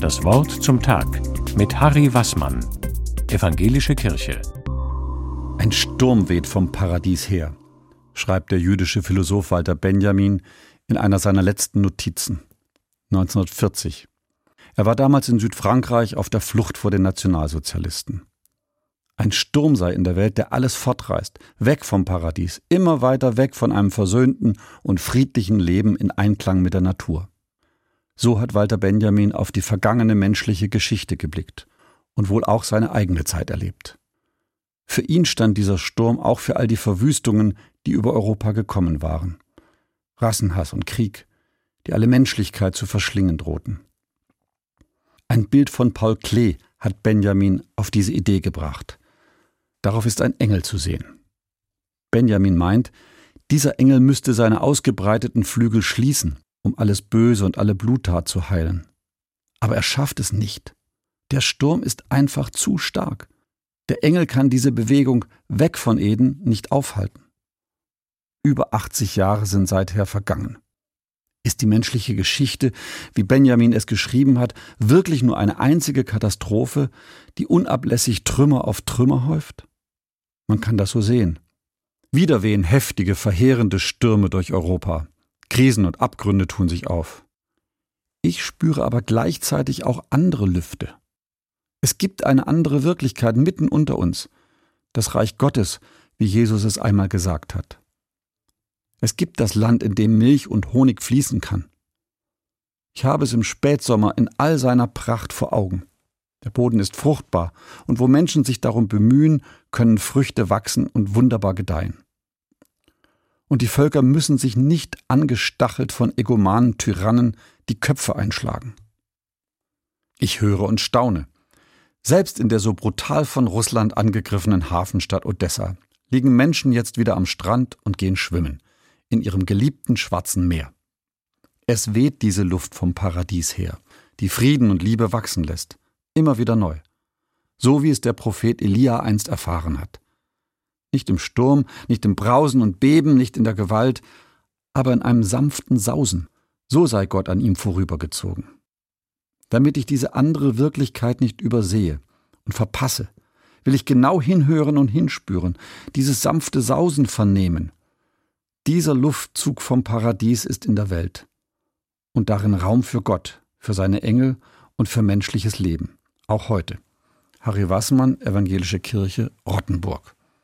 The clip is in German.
Das Wort zum Tag mit Harry Wassmann, Evangelische Kirche. Ein Sturm weht vom Paradies her, schreibt der jüdische Philosoph Walter Benjamin in einer seiner letzten Notizen. 1940. Er war damals in Südfrankreich auf der Flucht vor den Nationalsozialisten. Ein Sturm sei in der Welt, der alles fortreißt, weg vom Paradies, immer weiter weg von einem versöhnten und friedlichen Leben in Einklang mit der Natur. So hat Walter Benjamin auf die vergangene menschliche Geschichte geblickt und wohl auch seine eigene Zeit erlebt. Für ihn stand dieser Sturm auch für all die Verwüstungen, die über Europa gekommen waren. Rassenhass und Krieg, die alle Menschlichkeit zu verschlingen drohten. Ein Bild von Paul Klee hat Benjamin auf diese Idee gebracht. Darauf ist ein Engel zu sehen. Benjamin meint, dieser Engel müsste seine ausgebreiteten Flügel schließen, um alles Böse und alle Bluttat zu heilen. Aber er schafft es nicht. Der Sturm ist einfach zu stark. Der Engel kann diese Bewegung weg von Eden nicht aufhalten. Über 80 Jahre sind seither vergangen. Ist die menschliche Geschichte, wie Benjamin es geschrieben hat, wirklich nur eine einzige Katastrophe, die unablässig Trümmer auf Trümmer häuft? Man kann das so sehen. Wieder wehen heftige, verheerende Stürme durch Europa. Krisen und Abgründe tun sich auf. Ich spüre aber gleichzeitig auch andere Lüfte. Es gibt eine andere Wirklichkeit mitten unter uns, das Reich Gottes, wie Jesus es einmal gesagt hat. Es gibt das Land, in dem Milch und Honig fließen kann. Ich habe es im Spätsommer in all seiner Pracht vor Augen. Der Boden ist fruchtbar, und wo Menschen sich darum bemühen, können Früchte wachsen und wunderbar gedeihen. Und die Völker müssen sich nicht angestachelt von egomanen Tyrannen die Köpfe einschlagen. Ich höre und staune. Selbst in der so brutal von Russland angegriffenen Hafenstadt Odessa liegen Menschen jetzt wieder am Strand und gehen schwimmen, in ihrem geliebten schwarzen Meer. Es weht diese Luft vom Paradies her, die Frieden und Liebe wachsen lässt immer wieder neu. So wie es der Prophet Elia einst erfahren hat. Nicht im Sturm, nicht im Brausen und Beben, nicht in der Gewalt, aber in einem sanften Sausen. So sei Gott an ihm vorübergezogen. Damit ich diese andere Wirklichkeit nicht übersehe und verpasse, will ich genau hinhören und hinspüren, dieses sanfte Sausen vernehmen. Dieser Luftzug vom Paradies ist in der Welt und darin Raum für Gott, für seine Engel und für menschliches Leben auch heute. Harry Wassmann, Evangelische Kirche, Rottenburg.